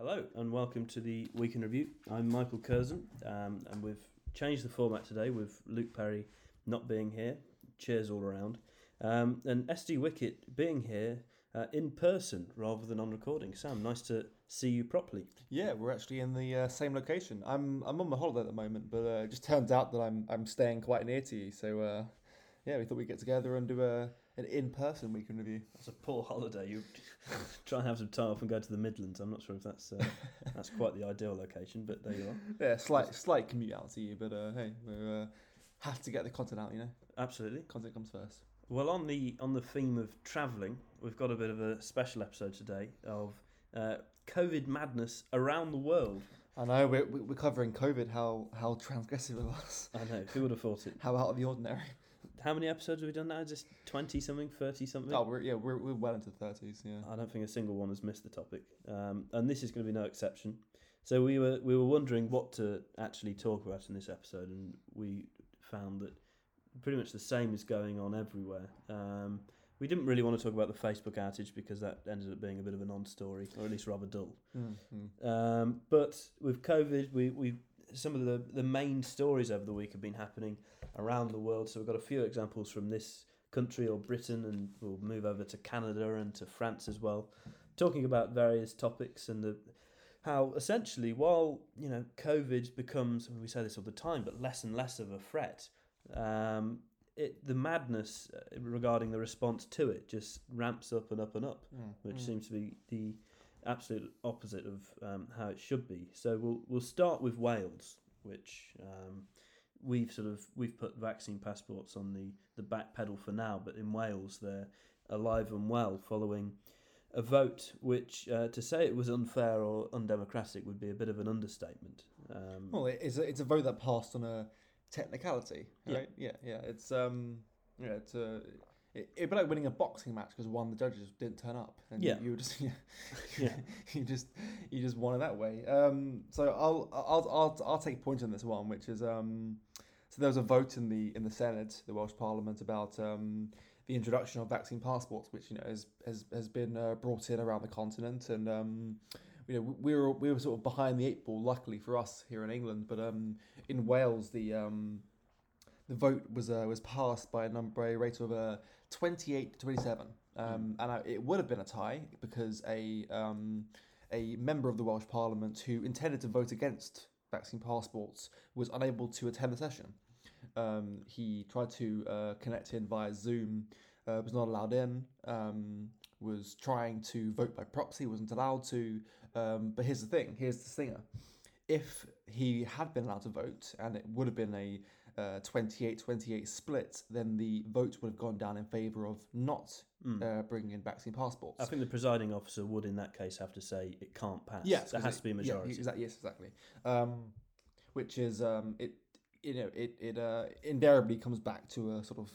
Hello and welcome to the Week in Review. I'm Michael Curzon, um, and we've changed the format today with Luke Perry not being here. Cheers all around, um, and SD Wickett being here uh, in person rather than on recording. Sam, nice to see you properly. Yeah, we're actually in the uh, same location. I'm I'm on my holiday at the moment, but uh, it just turns out that I'm I'm staying quite near to you. So uh, yeah, we thought we'd get together and do a an in person week in review. That's a poor holiday. You try and have some time off and go to the Midlands. I'm not sure if that's uh, that's quite the ideal location, but there you are. Yeah, slight slight commute out to you, but uh, hey, we uh, have to get the content out. You know, Absolutely. content comes first. Well, on the on the theme of travelling, we've got a bit of a special episode today of uh, COVID madness around the world. I know we're we're covering COVID. How how transgressive it was. I know who would have thought it. How out of the ordinary. How many episodes have we done now? Just twenty something, thirty something. Oh, we're yeah, we're we're well into the thirties. Yeah. I don't think a single one has missed the topic, um, and this is going to be no exception. So we were we were wondering what to actually talk about in this episode, and we found that pretty much the same is going on everywhere. Um, we didn't really want to talk about the Facebook outage because that ended up being a bit of a non-story, or at least rather dull. Mm-hmm. Um, but with COVID, we we some of the the main stories over the week have been happening around the world. So we've got a few examples from this country or Britain, and we'll move over to Canada and to France as well, talking about various topics and the how essentially while you know COVID becomes we say this all the time, but less and less of a threat. Um, it, the madness uh, regarding the response to it just ramps up and up and up, Mm, which mm. seems to be the absolute opposite of um, how it should be. So we'll we'll start with Wales, which um, we've sort of we've put vaccine passports on the the back pedal for now, but in Wales they're alive and well following a vote which uh, to say it was unfair or undemocratic would be a bit of an understatement. Um, Well, it's a, it's a vote that passed on a technicality, Yeah. right? Yeah, yeah. It's um, yeah, it's a. It, it'd be like winning a boxing match because one of the judges didn't turn up, and Yeah. you, you were just yeah, Yeah. you just you just won it that way. Um, so I'll I'll I'll I'll take a point on this one, which is um, so there was a vote in the in the Senedd, the Welsh Parliament, about um the introduction of vaccine passports, which you know has has has been uh, brought in around the continent, and um, you know we were we were sort of behind the eight ball, luckily for us here in England, but um, in Wales the um, the vote was uh, was passed by a number a rate of uh, 28 to 27 um, and I, it would have been a tie because a um, a member of the Welsh Parliament who intended to vote against vaccine passports was unable to attend the session. Um, he tried to uh, connect in via Zoom uh, was not allowed in um, was trying to vote by proxy wasn't allowed to. Um, but here's the thing here's the stinger. If he had been allowed to vote and it would have been a uh, 28-28 split, then the vote would have gone down in favour of not uh, bringing in vaccine passports. I think the presiding officer would, in that case, have to say it can't pass. yes, there has to be a Yeah, majority. exactly. Yes, exactly. Um, which is um, it. You know, it it uh, invariably comes back to a sort of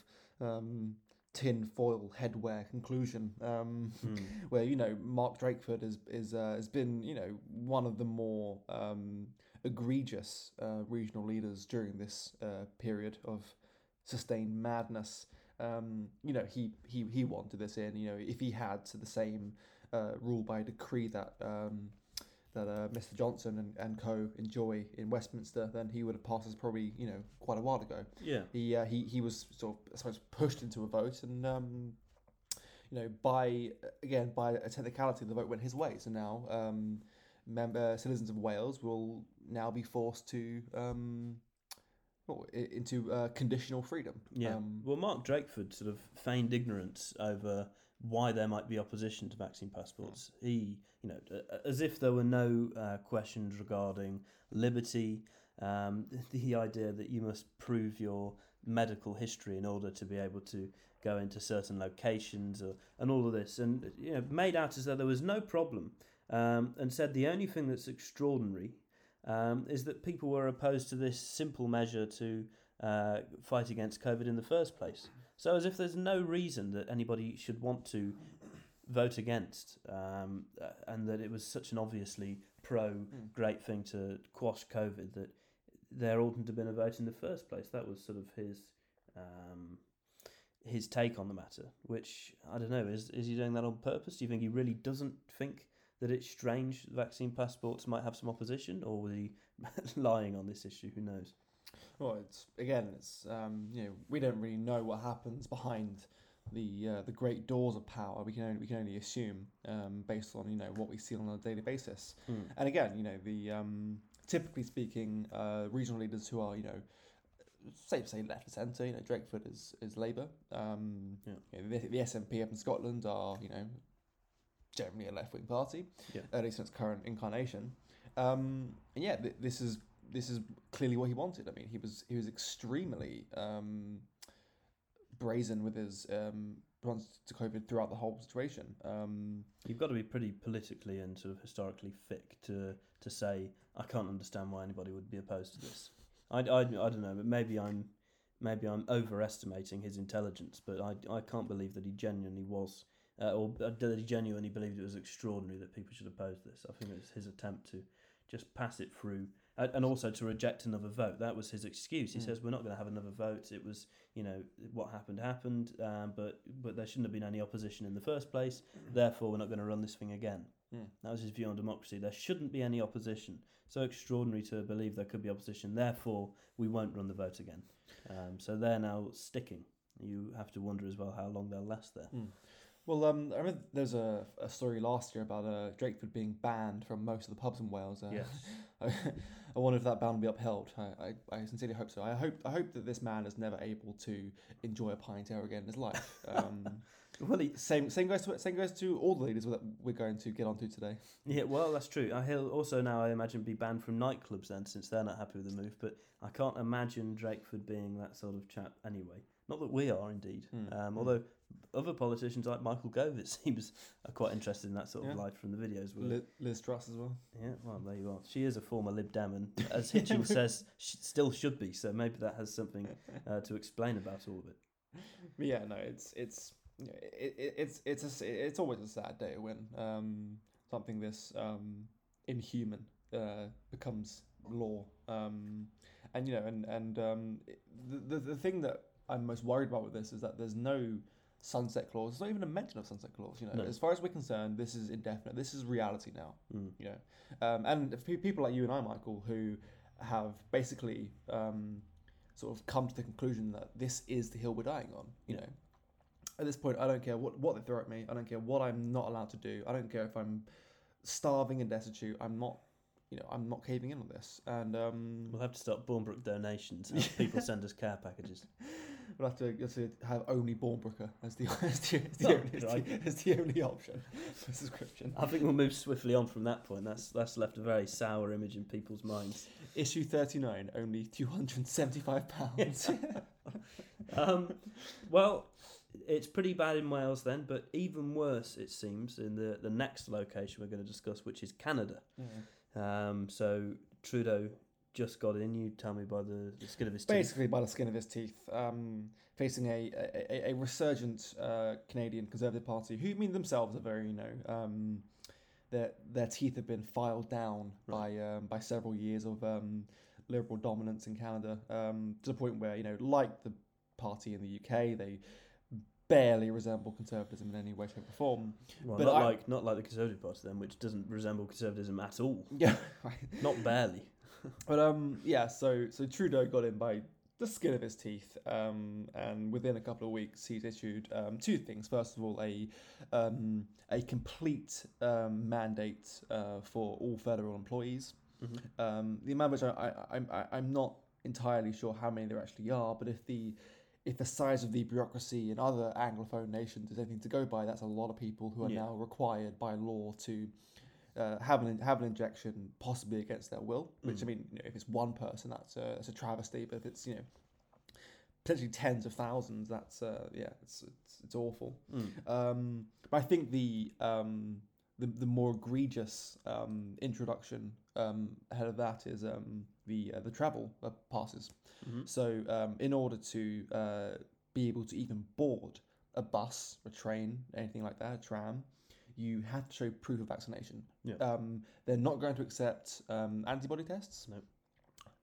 um, tin foil headwear conclusion, um, Hmm. where you know Mark Drakeford is is uh, has been you know one of the more um, egregious uh, regional leaders during this uh, period of sustained madness. Um, you know, he, he he wanted this in. You know, if he had to the same uh, rule by decree that um, that uh, Mr. Johnson and, and co enjoy in Westminster, then he would have passed this probably you know quite a while ago. yeah. He uh, he he was sort of I suppose pushed into a vote, and um, you know by again by a technicality, the vote went his way. So now um, member citizens of Wales will now be forced to um, well, into uh, conditional freedom. Yeah. Um, well, Mark Drakeford sort of feigned ignorance over why there might be opposition to vaccine passports. He, you know, as if there were no uh, questions regarding liberty, um, the idea that you must prove your medical history in order to be able to go into certain locations, or, and all of this, and you know, made out as though there was no problem, um, and said the only thing that's extraordinary um, is that people were opposed to this simple measure to uh, fight against COVID in the first place. So, as if there's no reason that anybody should want to vote against, um, uh, and that it was such an obviously pro great thing to quash COVID that there oughtn't to have been a vote in the first place. That was sort of his. Um, his take on the matter, which I don't know, is is he doing that on purpose? Do you think he really doesn't think that it's strange vaccine passports might have some opposition, or was he lying on this issue? Who knows? Well, it's again, it's um, you know, we don't really know what happens behind the uh, the great doors of power. We can only we can only assume um, based on you know what we see on a daily basis. Mm. And again, you know, the um, typically speaking, uh, regional leaders who are you know safe to say left of centre. You know, Drakeford is is Labour. Um, Yeah. you know, the, the SNP up in Scotland are you know generally a left wing party, Yeah. at least in its current incarnation. Um, and yeah, th- this is this is clearly what he wanted. I mean, he was he was extremely um, brazen with his um, response to COVID throughout the whole situation. Um, You've got to be pretty politically and sort of historically thick to to say I can't understand why anybody would be opposed to this. I, I, I don't know, but maybe I'm maybe I'm overestimating his intelligence, but I, I can't believe that he genuinely was, uh, or uh, that he genuinely believed it was extraordinary that people should oppose this. I think it's his attempt to just pass it through, and, and also to reject another vote. That was his excuse. He Mm. says we're not going to have another vote. It was you know what happened happened, um, but but there shouldn't have been any opposition in the first place. Therefore, we're not going to run this thing again. Mm. That was his view on democracy. There shouldn't be any opposition. So extraordinary to believe there could be opposition. Therefore, we won't run the vote again. Um, so they're now sticking. You have to wonder as well how long they'll last there. Hmm. Well, um, I remember there was a, a story last year about uh, Drakeford being banned from most of the pubs in Wales. Uh, Yes. I, I wonder if that ban will be upheld. I, I, I sincerely hope so. I hope I hope that this man is never able to enjoy a pint ale again in his life. Um, Well, he, same same goes to same goes to all the leaders that we're going to get onto today. yeah, well, that's true. Uh, he'll also now, I imagine, be banned from nightclubs then, since they're not happy with the move. But I can't imagine Drakeford being that sort of chap anyway. Not that we are, indeed. Hmm. Um, Hmm. although other politicians like Michael Gove, it seems, are quite interested in that sort of Yeah. life from the videos. Liz, Liz Truss as well. Yeah, well, there you are. She is a former Lib Dem, and as Hitchens says, she still should be. So maybe that has something uh, to explain about all of it. But yeah, no, it's it's it, it, it's it's a, it's always a sad day when um, something this um, inhuman uh, becomes law. Um, and you know, and and um, the, the the thing that I'm most worried about with this is that there's no sunset clause. There's not even a mention of sunset clause. You know, No. as far as we're concerned, this is indefinite. This is reality now Mm. you know um, and people like you and i michael who have basically um, sort of come to the conclusion that this is the hill we're dying on you Yeah. know at this point i don't care what, what they throw at me i don't care what i'm not allowed to do i don't care if i'm starving and destitute i'm not you know i'm not caving in on this and um, We'll have to start Bournbrook donations. People send us care packages. We'll have to, have to have only Bournebrooker as the, as the, as the, Oh, only, as right. the, as the only option for subscription I think we'll move swiftly on from that point. That's that's left a very sour image in people's minds. issue 39 only 275 pounds Um, well, it's pretty bad in Wales then, but even worse it seems in the the next location we're going to discuss, which is Canada. Um, so Trudeau just got in. You tell me by the, the skin of his teeth. basically by the skin of his teeth, um, facing a a, a resurgent uh, Canadian Conservative Party, who mean themselves are very you know um, their their teeth have been filed down by um, by several years of um, liberal dominance in Canada um, to the point where you know like the party in the UK they barely resemble conservatism in any way shape or form Well, but not I- like not like the Conservative Party then, which doesn't resemble conservatism at all. yeah Not barely. But um, yeah. So so Trudeau got in by the skin of his teeth, um, and within a couple of weeks, he's issued um, two things. First of all, a um, a complete um, mandate uh, for all federal employees. Mhm. Um, the amount which I, I, I'm I, I'm not entirely sure how many there actually are, but if the if the size of the bureaucracy in other anglophone nations is anything to go by, that's a lot of people who are Yeah. now required by law to uh, have an have an injection, possibly against their will. Which I Mm. mean, you know, if it's one person, that's a, that's a travesty. But if it's you know potentially tens of thousands, that's uh, yeah, it's it's, it's awful. Mm. Um, but I think the um, the, the more egregious um, introduction um, ahead of that is um, the uh, the travel uh, passes. Mhm. So um, in order to uh, be able to even board a bus, a train, anything like that, a tram, you have to show proof of vaccination. Yeah. Um, they're not going to accept um, antibody tests. No.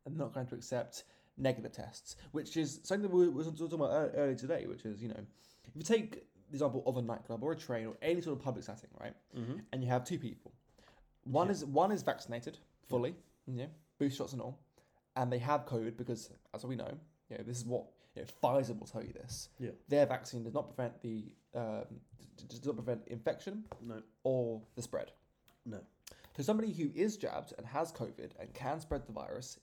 They're not going to accept negative tests, which is something that we were talking about earlier today, which is, you know, if you take the example of a nightclub or a train or any sort of public setting, right, Mhm. and you have two people, One Yeah. is one is vaccinated fully, you know, boost shots and all, and they have COVID because, as we know, you know, this is what you know, Pfizer will tell you this. Yeah. Their vaccine does not prevent the um, does not prevent infection No. or the spread. No. So somebody who is jabbed and has COVID and can spread the virus,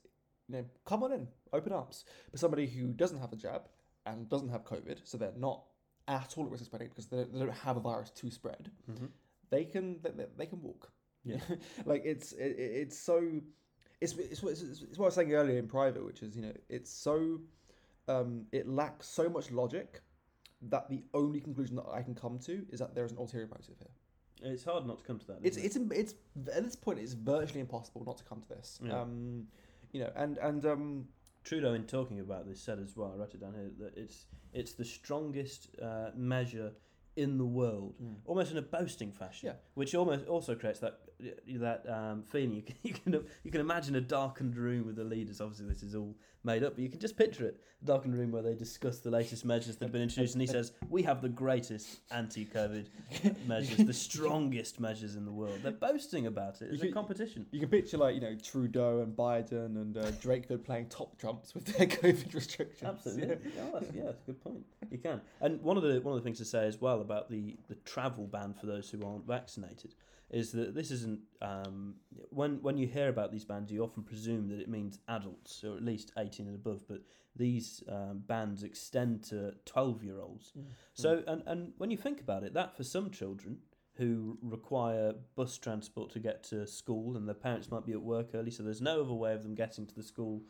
you know, come on in, open arms. But somebody who doesn't have a jab and doesn't have COVID, so they're not at all at risk of spreading because they, they don't have a virus to spread, Mm-hmm. they can they, they- can walk. Yeah. like it's it, it- it's so it's it's, it's it's what I was saying earlier in private, which is you know it's so um it lacks so much logic that the only conclusion that I can come to is that there is an ulterior motive here. It's hard not to come to that. It's it? it's it's at this point it's virtually impossible not to come to this. Yeah. Um, you know, and and um, Trudeau, in talking about this, said as well. I wrote it down here that it's it's the strongest uh, measure in the world, almost in a boasting fashion, Yeah. which almost also creates that that um, feeling. You can, you can you can imagine a darkened room with the leaders. Obviously, this is all made up, but you can just picture it: a darkened room where they discuss the latest measures that have been introduced, and he says, "We have the greatest anti-COVID measures, the strongest measures in the world." They're boasting about it. It's You a could- competition. you can picture like you know Trudeau and Biden and uh, Drake playing top trumps with their COVID restrictions. Absolutely. Yeah, that's, yeah, that's a good point. You can. And one of the one of the things to say as well about the, the travel ban for those who aren't vaccinated is that this isn't um, when when you hear about these bands, you often presume that it means adults or at least eighteen and above. But these um, bans extend to twelve year olds. So and and when you think about it, that for some children who require bus transport to get to school and their parents might be at work early, so there's no other way of them getting to the school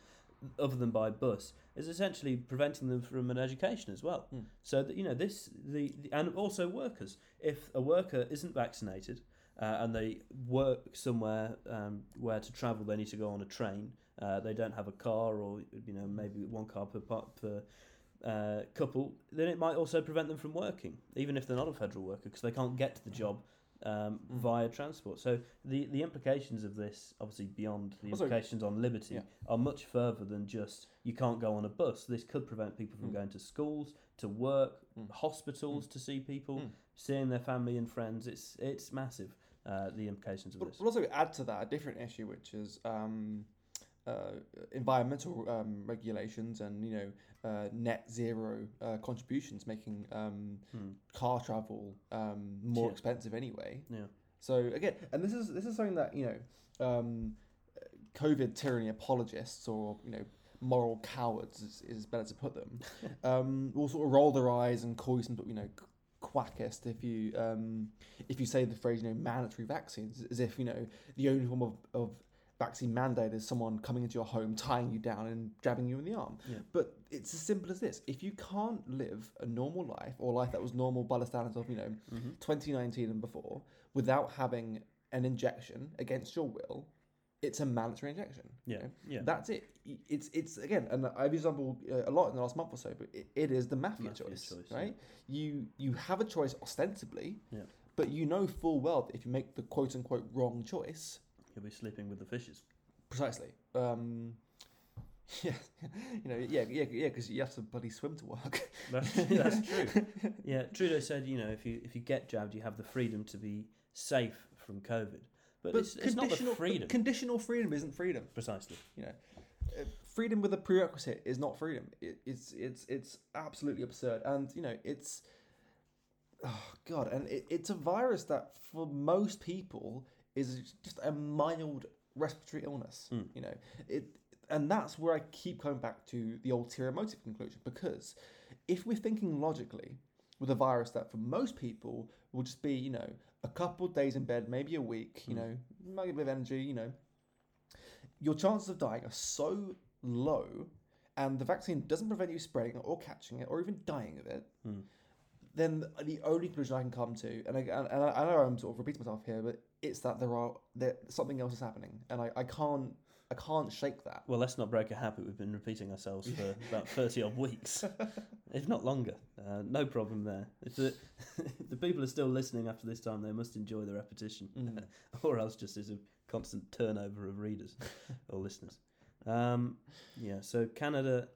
other than by bus, is essentially preventing them from an education as well. Hmm. So that you know this the, the and also workers. If a worker isn't vaccinated uh, and they work somewhere um, where to travel, they need to go on a train. Uh, they don't have a car, or you know maybe one car per per uh, couple. Then it might also prevent them from working, even if they're not a federal worker, because they can't get to the job um, Mm. via transport. So the the implications of this, obviously beyond the Also- implications on liberty, Yeah. are much further than just you can't go on a bus. This could prevent people from Mm. going to schools, to work, Mm. hospitals to see people, Mm. seeing their family and friends. It's it's massive. Uh, the implications of this. but also add to that a different issue, which is um, uh, environmental um, regulations and you know uh, net zero uh, contributions, making um, Hmm. car travel um, more Yeah. expensive anyway. Yeah. So again, and this is this is something that you know, um, COVID tyranny apologists or you know moral cowards is, is better to put them, um, will sort of roll their eyes and call you some you know quackist if you um, if you say the phrase you know mandatory vaccines as if you know the only form of, of vaccine mandate is someone coming into your home tying you down and jabbing you in the arm. Yeah. but it's as simple as this. If you can't live a normal life or life that was normal by the standards of you know hmm 2019 and before without having an injection against your will, it's a mandatory injection. you Yeah. know? Yeah. That's it. It's it's again, and I've used example uh, a lot in the last month or so, but it, it is the mafia, Mafia choice, choice, right? You you have a choice ostensibly, Yeah. but you know full well that if you make the quote unquote wrong choice, You'll be sleeping with the fishes. precisely. Um, yeah, you know, yeah, yeah, yeah, because you have to bloody swim to work. That's, that's true. Yeah, Trudeau said, you know, if you if you get jabbed, you have the freedom to be safe from COVID. But, it's, it's not the conditional- but freedom. Conditional freedom isn't freedom. Precisely. You know, uh, freedom with a prerequisite is not freedom. It, it's it's it's absolutely absurd, and you know it's oh god, and it, it's a virus that for most people is just a mild respiratory illness. Mm. You know it, and that's where I keep coming back to the ulterior motive conclusion because if we're thinking logically with a virus that for most people will just be you know a couple of days in bed, maybe a week, you Mm. know, might get a bit of energy, you know, your chances of dying are so low, and the vaccine doesn't prevent you spreading it or catching it or even dying of it, Hmm. then the only conclusion I can come to, and I, and I know I'm sort of repeating myself here, but it's that there are that something else is happening, and I, I can't I can't shake that. Well, let's not break a habit. We've been repeating ourselves for about 30 odd weeks, if not longer. Uh, no problem there. If the, the people are still listening after this time, they must enjoy the repetition, Mm. or else just as a constant turnover of readers or listeners. Um, yeah, so Canada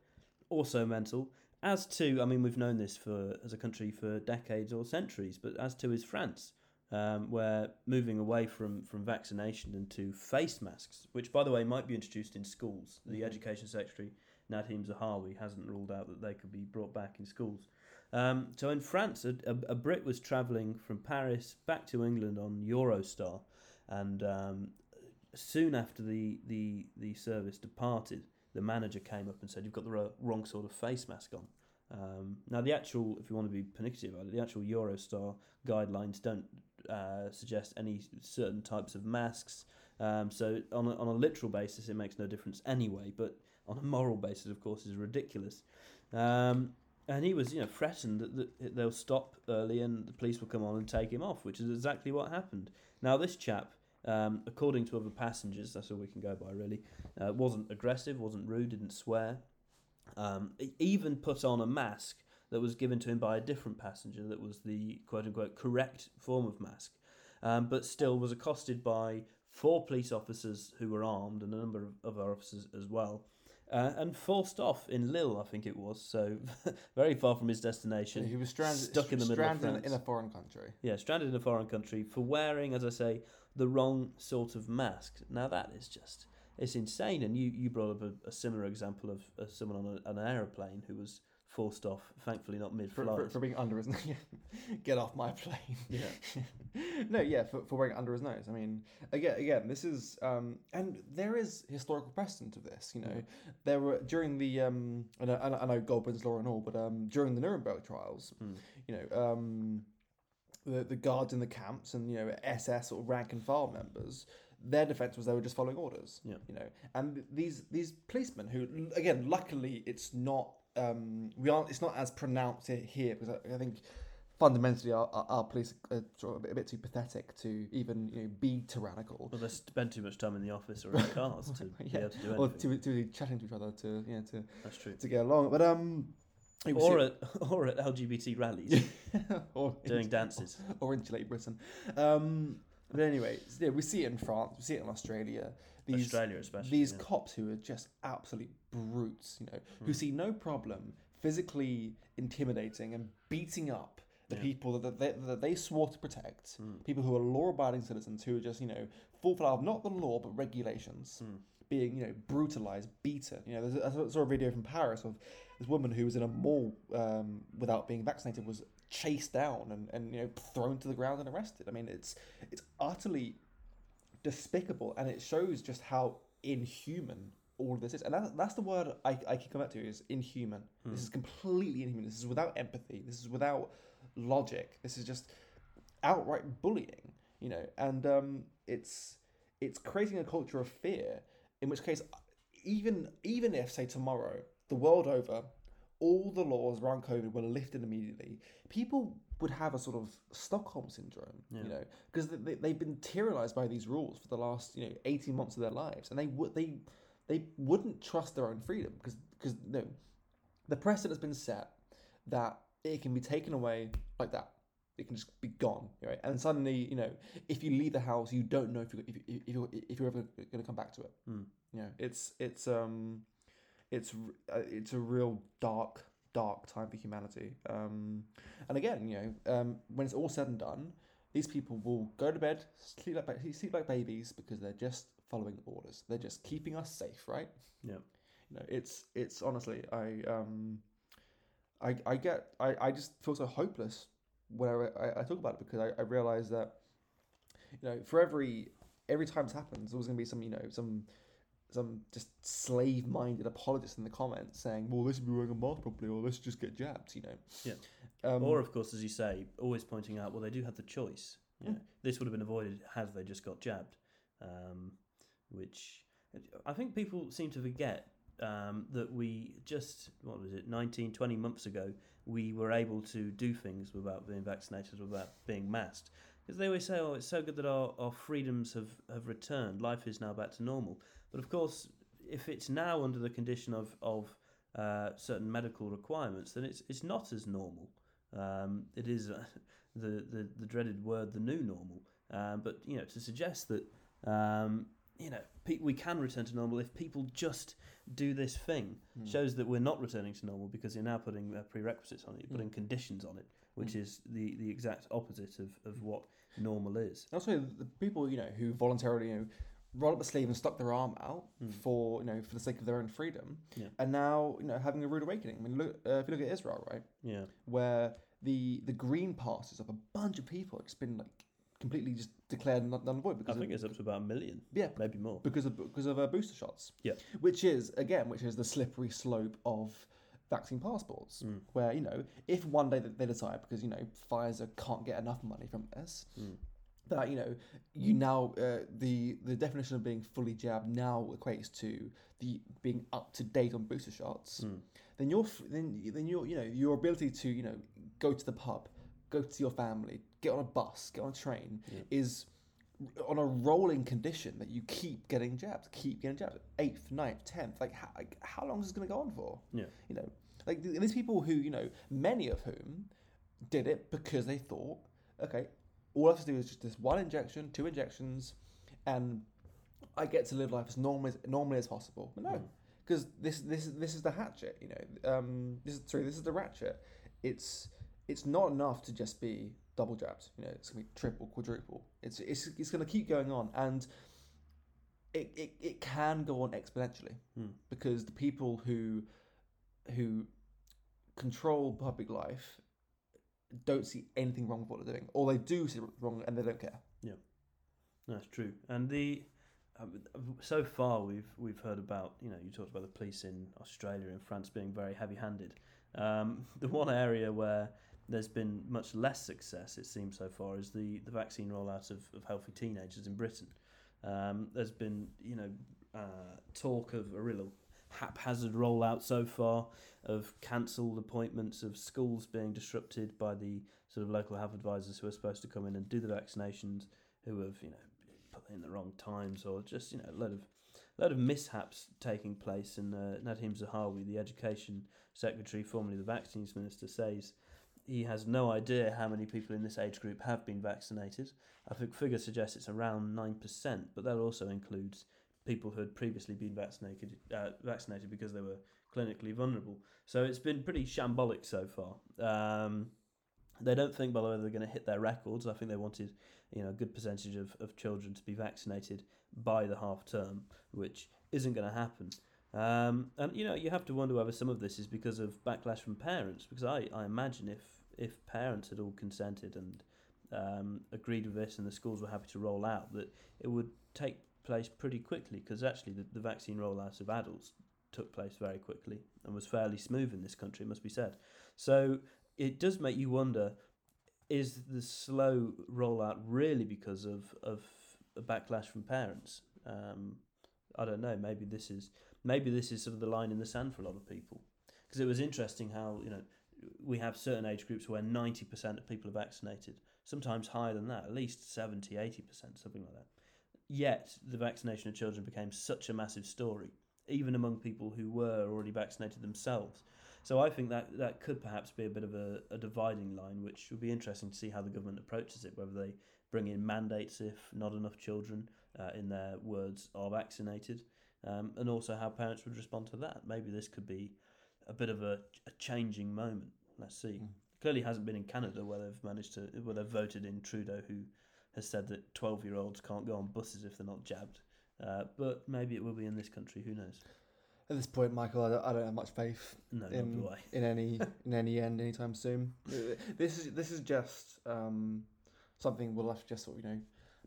also mental. As to, I mean, we've known this for as a country for decades or centuries, but as to is France, um, where moving away from, from vaccination and to face masks, which, by the way, might be introduced in schools. The Mhm. Education Secretary, Nadhim Zahawi, hasn't ruled out that they could be brought back in schools. Um, so in France, a, a, Brit was travelling from Paris back to England on Eurostar, and um, soon after the, the, the service departed, the manager came up and said, "You've got the wrong sort of face mask on." Um, now, the actual, if you want to be pernickety about it, the actual Eurostar guidelines don't uh, suggest any certain types of masks. Um, so, on a, on a literal basis, it makes no difference anyway. But on a moral basis, of course, is ridiculous. Um, and he was, you know, threatened that, that they'll stop early and the police will come on and take him off, which is exactly what happened. Now, this chap, um, according to other passengers, that's all we can go by really, uh, wasn't aggressive, wasn't rude, didn't swear. Um, even put on a mask that was given to him by a different passenger that was the quote unquote correct form of mask, um, but still was accosted by four police officers who were armed and a number of other officers as well. Uh, and forced off in Lille, I think it was, so very far from his destination. he was stranded, stuck in the middle of stranded in- in a foreign country. Yeah, stranded in a foreign country for wearing, as I say, the wrong sort of mask. Now that is just it's insane. And you, you brought up a, a similar example of, of someone on a, an aeroplane who was forced off, thankfully not mid For, flight. for, for being under his get off my plane. Yeah. no, yeah, for, for wearing it under his nose. I mean, again, again, this is um, and there is historical precedent of this. You know, Mm. there were during the um, I know, I know- I know Godwin's law and all, but um, during the Nuremberg trials, Mm. you know, um, the the guards in the camps and you know SS or rank and file members. Their defense was they were just following orders. Yeah. You know, and these these policemen who, again, luckily it's not um, we aren't it's not as pronounced here because I, I think fundamentally our, our, our police are sort of a bit too pathetic to even you know be tyrannical Well, they spend too much time in the office or in cars to be Yeah. able to do or anything. to, to be chatting to each other to know to, That's true. to get along. But um, Or at, or at LGBT rallies or doing dances. or insulate Britain. Um, but anyway, yeah, we see it in France, we see it in Australia. These Australia especially. these yeah. cops who are just absolute brutes, you know, who Mm. see no problem physically intimidating and beating up the Yeah. people that they, that they swore to protect, Mm. people who are law-abiding citizens who are just, you know, full flat of not the law but regulations, Mm. being, you know, brutalized, beaten. You know, there's, I saw a video from Paris of this woman who was in a mall um, without being vaccinated was chased down and, and you know thrown to the ground and arrested. I mean, it's it's utterly despicable, and it shows just how inhuman all of this is. And that's, that's the word I, I keep coming back to is inhuman. This Mm. is completely inhuman. This is without empathy. This is without logic. This is just outright bullying. You know, and um, it's it's creating a culture of fear. In which case, even even if say tomorrow the world over all the laws around covid were lifted immediately people would have a sort of stockholm syndrome Yeah. you know because they, they've been tyrannized by these rules for the last you know 18 months of their lives and they would they they wouldn't trust their own freedom because because no the precedent has been set that it can be taken away like that it can just be gone right and suddenly you know if you leave the house you don't know if you if, you, if you're if you're ever going to come back to it Mm. you know it's it's um it's uh, it's a real dark dark time for humanity. Um and again you know um when it's all said and done these people will go to bed sleep like ba- sleep like babies because they're just following orders. They're just keeping us safe right? Yeah. you know it's it's honestly i um i i get i i just feel so hopeless whenever i, I talk about it because i, I realize that you know for every every time this happens there's always going to be some you know some some just slave minded apologist in the comments saying well this would be wearing a mask properly or let's just get jabbed you know Yeah. um, or, of course, as you say, always pointing out, well, they do have the choice. You know, this would have been avoided had they just got jabbed. Um, which I think people seem to forget um, that we just, what was it, 19, 20 months ago, we were able to do things without being vaccinated, without being masked. Because they always say, oh, it's so good that our, our freedoms have, have returned. Life is now back to normal. But of course, if it's now under the condition of, of uh, certain medical requirements, then it's, it's not as normal. Um, it is uh, the, the, the dreaded word, the new normal. Um, but, you know, to suggest that, um, you know, pe- we can return to normal if people just do this thing Hmm. shows that we're not returning to normal because you're now putting uh, prerequisites on it, you're putting Mm. conditions on it, which Mm. is the, the exact opposite of, of what normal is. Also, the people you know who voluntarily you know roll up a sleeve and stuck their arm out Mm. for you know for the sake of their own freedom, Yeah. and now you know having a rude awakening. I mean, look uh, if you look at Israel, right, Yeah, where the the green passes of a bunch of people have just been like completely just declared null and void I think of, it's up to about a million, yeah maybe more. because of because of uh, booster shots. Yeah. which is again which is the slippery slope of vaccine passports, Mm. where you know if one day that they decide because you know Pfizer can't get enough money from this Mm. That you know you now uh, the the definition of being fully jabbed now equates to the being up to date on booster shots Mm. then your then then your you know your ability to you know go to the pub go to your family get on a bus get on a train Yeah. is on a rolling condition that you keep getting jabbed keep getting jabbed eighth ninth tenth like how, like, how long is this going to go on for Yeah. you know like these people who you know many of whom did it because they thought okay all I have to do is just this one injection two injections and I get to live life as normally as, normally as possible but no Mm. because this this is this is the hatchet you know um this is sorry this is the ratchet it's it's not enough to just be double jabbed you know it's gonna be triple quadruple it's it's, it's gonna keep going on and it, it, it can go on exponentially Hmm. because the people who who control public life don't see anything wrong with what they're doing or they do see wrong and they don't care Yeah, That's true. And the um, so far we've we've heard about you know you talked about the police in Australia and France being very heavy-handed. Um, the one area where there's been much less success it seems so far is the the vaccine rollout of, of healthy teenagers in Britain. Um, there's been you know uh, talk of a real haphazard rollout so far of cancelled appointments of schools being disrupted by the sort of local health advisors who are supposed to come in and do the vaccinations who have you know put in the wrong times or just you know a lot of lot of mishaps taking place. And uh, Nadhim Zahawi the education secretary formerly the vaccines minister says he has no idea how many people in this age group have been vaccinated. I think figure suggests it's around 9% but that also includes people who had previously been vaccinated uh, vaccinated because they were clinically vulnerable. So it's been pretty shambolic so far. Um, they don't think by the way they're going to hit their records. I think they wanted you know a good percentage of, of children to be vaccinated by the half term, which isn't going to happen. Um, and you know you have to wonder whether some of this is because of backlash from parents, because I, I imagine if if parents had all consented and um, agreed with this and the schools were happy to roll out, that it would take place pretty quickly, because actually the, the vaccine rollout of adults took place very quickly and was fairly smooth in this country, must be said. So it does make you wonder is the slow rollout really because of of a backlash from parents? Um, I don't know. Maybe this is maybe this is sort of the line in the sand for a lot of people. Because it was interesting how you know we have certain age groups where ninety percent of people are vaccinated, sometimes higher than that, at least 70 80 percent, something like that. Yet the vaccination of children became such a massive story, even among people who were already vaccinated themselves. So I think that that could perhaps be a bit of a, a dividing line, which would be interesting to see how the government approaches it. Whether they bring in mandates if not enough children, uh, in their words, are vaccinated, um, and also how parents would respond to that. Maybe this could be a bit of a, a changing moment. Let's see. Mm. Clearly hasn't been in Canada where they've managed to where they've voted in Trudeau, who has said that twelve year olds can't go on buses if they're not jabbed. Uh, but maybe it will be in this country. Who knows? at this point Michael I don't, I don't have much faith No, in, in any in any end anytime soon. This is this is just um, something we'll have to just sort of you know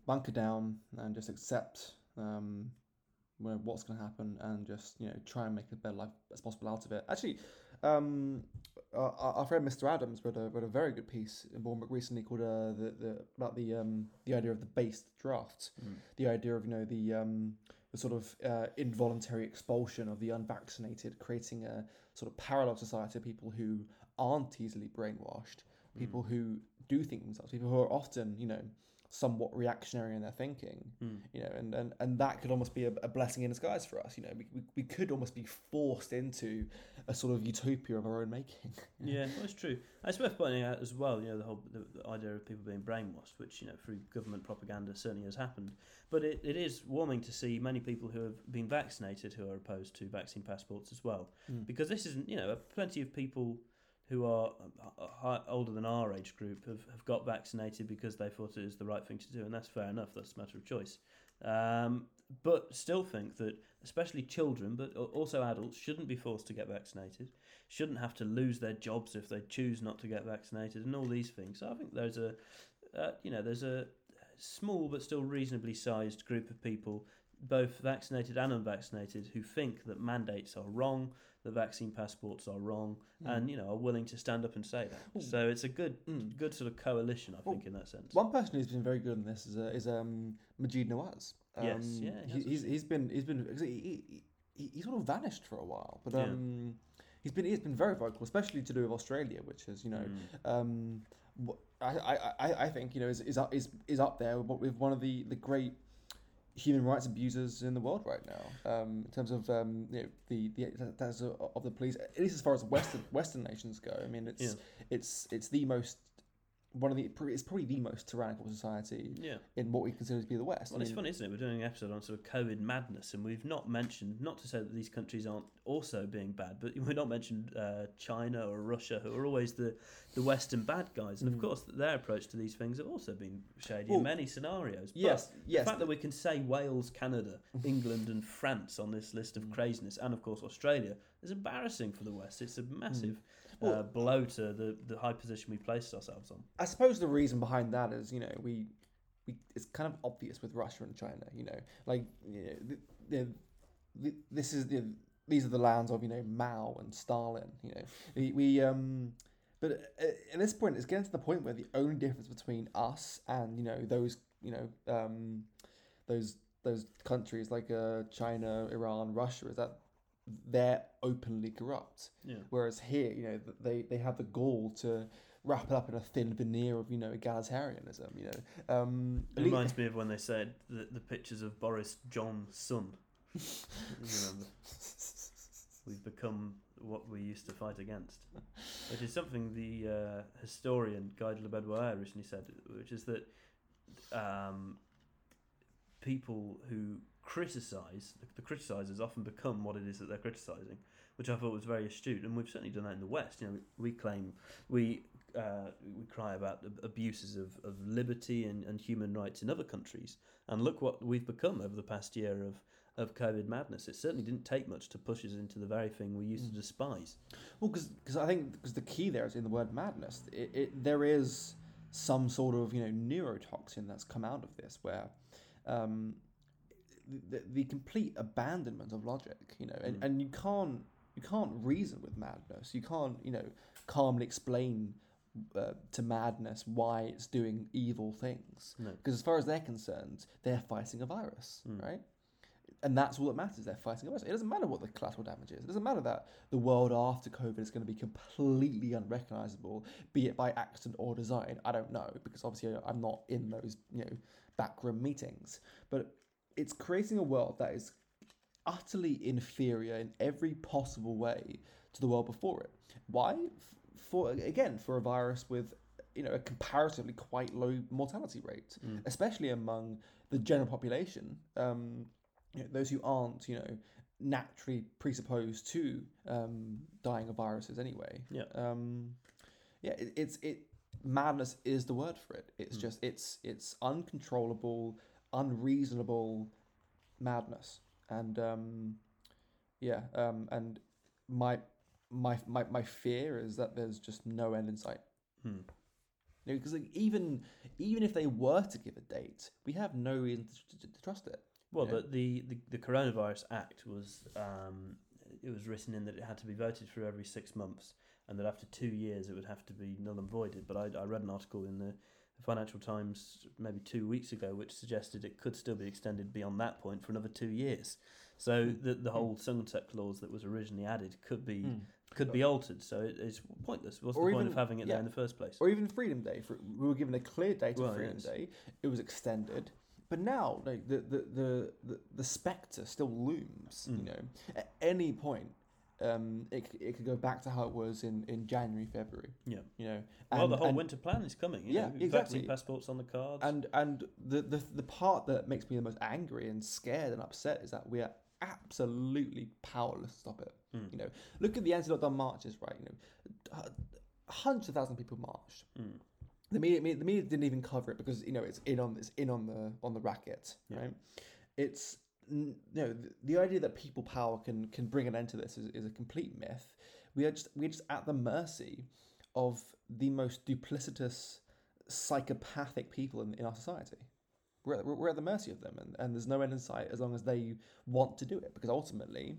bunker down and just accept um, what's going to happen and just you know try and make a better life as possible out of it. Actually, um, our, our friend Mr. Adams wrote a, wrote a very good piece in Bournbrook recently called uh, the, the about the um, the idea of the based draft Mm. the idea of you know the um, the sort of uh, involuntary expulsion of the unvaccinated, creating a sort of parallel society of people who aren't easily brainwashed, people Mm. who do think themselves, people who are often you know somewhat reactionary in their thinking, Mm. you know, and, and, and that could almost be a, a blessing in disguise for us. You know, we, we, we could almost be forced into a sort of utopia of our own making. Yeah, it's true. It's worth pointing out as well, you know, the whole the, the idea of people being brainwashed, which you know through government propaganda certainly has happened. But it, it is warming to see many people who have been vaccinated who are opposed to vaccine passports as well, Mm. because this isn't you know plenty of people who are uh, older than our age group have, have got vaccinated because they thought it was the right thing to do, and that's fair enough. That's a matter of choice. Um, but still think that especially children, but also adults, shouldn't be forced to get vaccinated. Shouldn't have to lose their jobs if they choose not to get vaccinated, and all these things. So I think there's a, uh, you know, there's a small but still reasonably sized group of people, both vaccinated and unvaccinated, who think that mandates are wrong, that vaccine passports are wrong, and you know are willing to stand up and say that. So it's a good, Mm. good sort of coalition, I Well, think, in that sense. One person who's been very good on this is uh, is um, Maajid Nawaz. Um, Yes, yeah, he he, he's he's been he's been he, he, he, sort of vanished for a while, but Yeah. um, he's been he's been very vocal, especially to do with Australia, which is you know Mm. um, I, I, I, think you know is is up, is, is up there with, with one of the, the great human rights abusers in the world right now. Um, in terms of um, you know the the that's of of the police, at least as far as Western Western nations go. I mean, it's Yeah. it's it's the most one of the it's probably the most tyrannical society Yeah. in what we consider to be the West. Well, I it's funny, isn't it? We're doing an episode on sort of COVID madness, and we've not mentioned, not to say that these countries aren't also being bad, but we've not mentioned uh, China or Russia, who are always the, the Western bad guys. And of Mm. course, their approach to these things have also been shady Well, in many scenarios. But Yes, the yes. fact that we can say Wales, Canada, England, and France on this list of Mm. craziness, and of course Australia, is embarrassing for the West. It's a massive uh, Mm. Well- blow to the, the high position we placed ourselves on. I suppose the reason behind that is, you know, we, we it's kind of obvious with Russia and China, you know, like you know, the, the, the, this is the these are the lands of you know Mao and Stalin, you know, we, we um, but uh, at this point, it's getting to the point where the only difference between us and you know those you know um, those those countries like uh, China, Iran, Russia is that they're openly corrupt. Yeah. Whereas here, you know, they they have the gall to wrap it up in a thin veneer of you know egalitarianism. You know, um, It reminds me of when they said the, the pictures of Boris Johnson. you remember? We've become what we used to fight against. Which is something the uh, historian Guy de la Bédoyère recently said, which is that um, people who criticise, the, the criticisers often become what it is that they're criticising, which I thought was very astute. And we've certainly done that in the West. You know, we, we claim, we uh, we cry about abuses of, of liberty and, and human rights in other countries. And look what we've become over the past year of, of COVID madness. It certainly didn't take much to push us into the very thing we used to despise. Well, because I think because the key there is in the word madness. It, it there is some sort of you know neurotoxin that's come out of this where. Um, the, the complete abandonment of logic, you know, and, Mm. and you can't you can't reason with madness. You can't you know calmly explain uh, to madness why it's doing evil things. No. Because as far as they're concerned, they're fighting a virus, Mm. right? And that's all that matters. They're fighting a virus. It doesn't matter what the collateral damage is. It doesn't matter that the world after COVID is going to be completely unrecognizable, be it by accident or design. I don't know because obviously I'm not in those you know backroom meetings. But it's creating a world that is utterly inferior in every possible way to the world before it. Why? For again, for a virus with you know a comparatively quite low mortality rate, Mm. especially among the general population. Um, you know, those who aren't you know naturally presupposed to um, dying of viruses anyway. Yeah. Um, yeah. It, it's it. Madness is the word for it. It's Mm. just it's it's uncontrollable, unreasonable madness, and um, yeah. Um, and my my my my fear is that there's just no end in sight. Hmm. You know, because like, even even if they were to give a date, we have no reason to, to, to trust it. Well, but the, the, the Coronavirus Act was um, it was written in that it had to be voted through every six months, and that after two years it would have to be null and voided. But I, I read an article in the Financial Times maybe two weeks ago which suggested it could still be extended beyond that point for another two years. So Hmm. the the whole sunset clause that was originally added could be could be altered. So it, it's pointless. What's Or the point even- of having it there in the first place? Or even Freedom Day. For, we were given a clear date Well, of Freedom yes. Day. It was extended, but now like the the the the, the spectre still looms. You Mm. know, at any point. Um, it, it could go back to how it was in, in January, February. Yeah. You know, well, the whole and- winter plan is coming. You Yeah, know, exactly. Vaccine passports on the cards. And and the, the the part that makes me the most angry and scared and upset is that we are absolutely powerless to stop it. Mm. You know, look at the anti-lockdown marches, right? You know, hundreds of thousands of people marched. Mm. The media, the media didn't even cover it because you know it's in on it's in on the on the racket, Yeah. right? It's you know the, the idea that people power can can bring an end to this is, is a complete myth. We are just we're just at the mercy of the most duplicitous, psychopathic people in, in our society. We're we're at the mercy of them, and, and there's no end in sight as long as they want to do it. Because ultimately,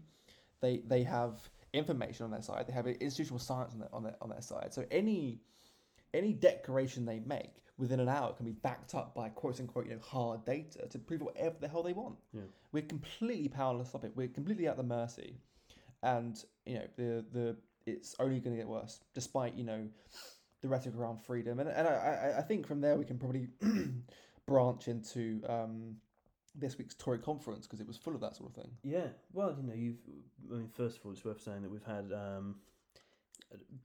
they they have information on their side, they have institutional science on their on their, on their side. So any any declaration they make within an hour can be backed up by quote unquote you know hard data to prove whatever the hell they want. Yeah. We're completely powerless of it. We're completely at the mercy, and you know the the it's only going to get worse despite you know the rhetoric around freedom. And and I I, I think from there we can probably branch into um, this week's Tory conference because it was full of that sort of thing. Yeah, well, you know, you've. I mean, first of all, it's worth saying that we've had um,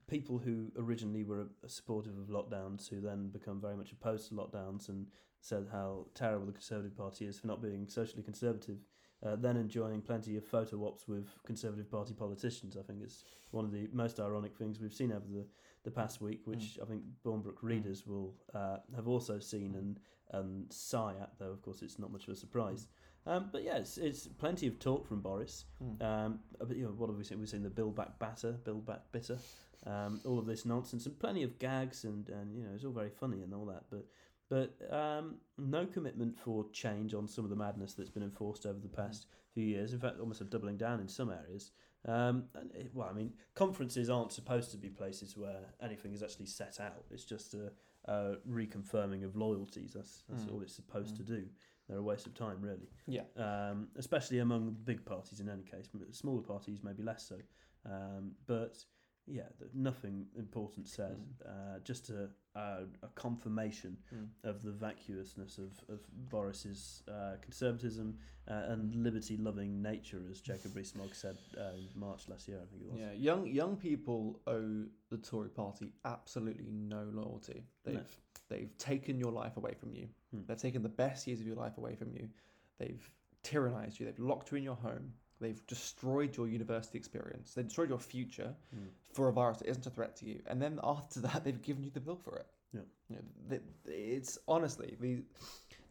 people who originally were supportive of lockdowns who then become very much opposed to lockdowns and said how terrible the Conservative Party is for not being socially conservative. Uh, then enjoying plenty of photo ops with Conservative Party politicians. I think it's one of the most ironic things we've seen over the, the past week, which I think Bournbrook readers will uh, have also seen and, and sigh at, though, of course, it's not much of a surprise. Um, but yeah, it's, it's plenty of talk from Boris. Mm. Um, but you know, what have we seen? We've seen the Bill back batter, Bill back bitter, um, all of this nonsense, and plenty of gags, and, and you know, it's all very funny and all that. But but um, no commitment for change on some of the madness that's been enforced over the past few years. In fact, almost a doubling down in some areas. Um, it, well, I mean, conferences aren't supposed to be places where anything is actually set out. It's just a, a reconfirming of loyalties. That's that's Mm. all it's supposed Mm. to do. They're a waste of time, really Yeah. um, especially among big parties in any case. Smaller parties maybe less so, um, but yeah, nothing important said. Uh, just a, a, a confirmation Mm. of the vacuousness of, of Boris's uh, conservatism uh, and liberty-loving nature, as Jacob Rees-Mogg said uh, in March last year. I think it was. Yeah, young young people owe the Tory party absolutely no loyalty. They've No. They've taken your life away from you. Hmm. They've taken the best years of your life away from you. They've tyrannized you. They've locked you in your home. They've destroyed your university experience. They destroyed your future Mm. for a virus that isn't a threat to you. And then after that, they've given you the bill for it. Yeah. You know, it's honestly the,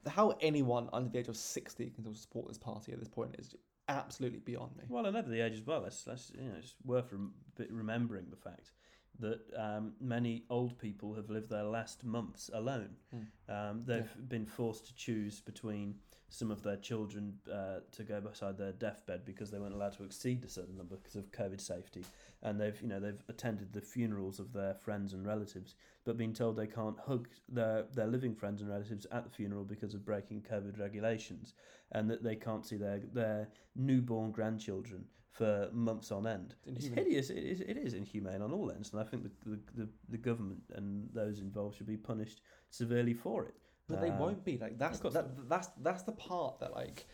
the how anyone under the age of sixty can still support this party at this point is absolutely beyond me. Well, and over the age as well. Let's, let's you know, it's worth rem- remembering the fact that um, many old people have lived their last months alone. Hmm. Um, they've been forced to choose between some of their children uh, to go beside their deathbed because they weren't allowed to exceed a certain number because of COVID safety, and they've you know they've attended the funerals of their friends and relatives, but been told they can't hug their their living friends and relatives at the funeral because of breaking COVID regulations, and that they can't see their their newborn grandchildren for months on end. It's hideous. It is, it is inhumane on all ends, and I think the, the, the, the government and those involved should be punished severely for it. But they won't be like that's that, that's that's the part that like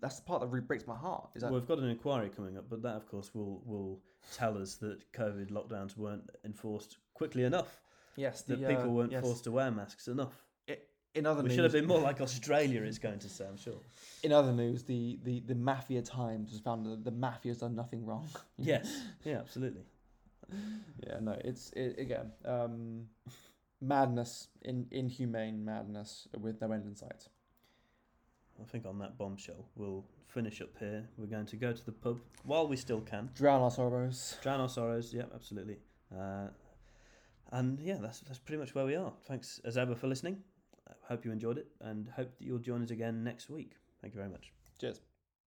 that's the part that really breaks my heart. Is that Well, we've got an inquiry coming up, but that, of course, will will tell us that COVID lockdowns weren't enforced quickly enough. yes, That the, people uh, weren't yes. forced to wear masks enough. In other We news, should have been more like Australia is going to say, I'm sure. in other news, the, the, the Mafia Times has found that the mafia's done nothing wrong. Yes, yeah, absolutely. Yeah, no, it's it, again um, madness, in inhumane madness with no end in sight. I think on that bombshell, we'll finish up here. We're going to go to the pub while we still can. Drown our sorrows. Drown our sorrows. Yeah, absolutely. Uh, and yeah, that's that's pretty much where we are. Thanks as ever for listening. I hope you enjoyed it, and hope that you'll join us again next week. Thank you very much. Cheers.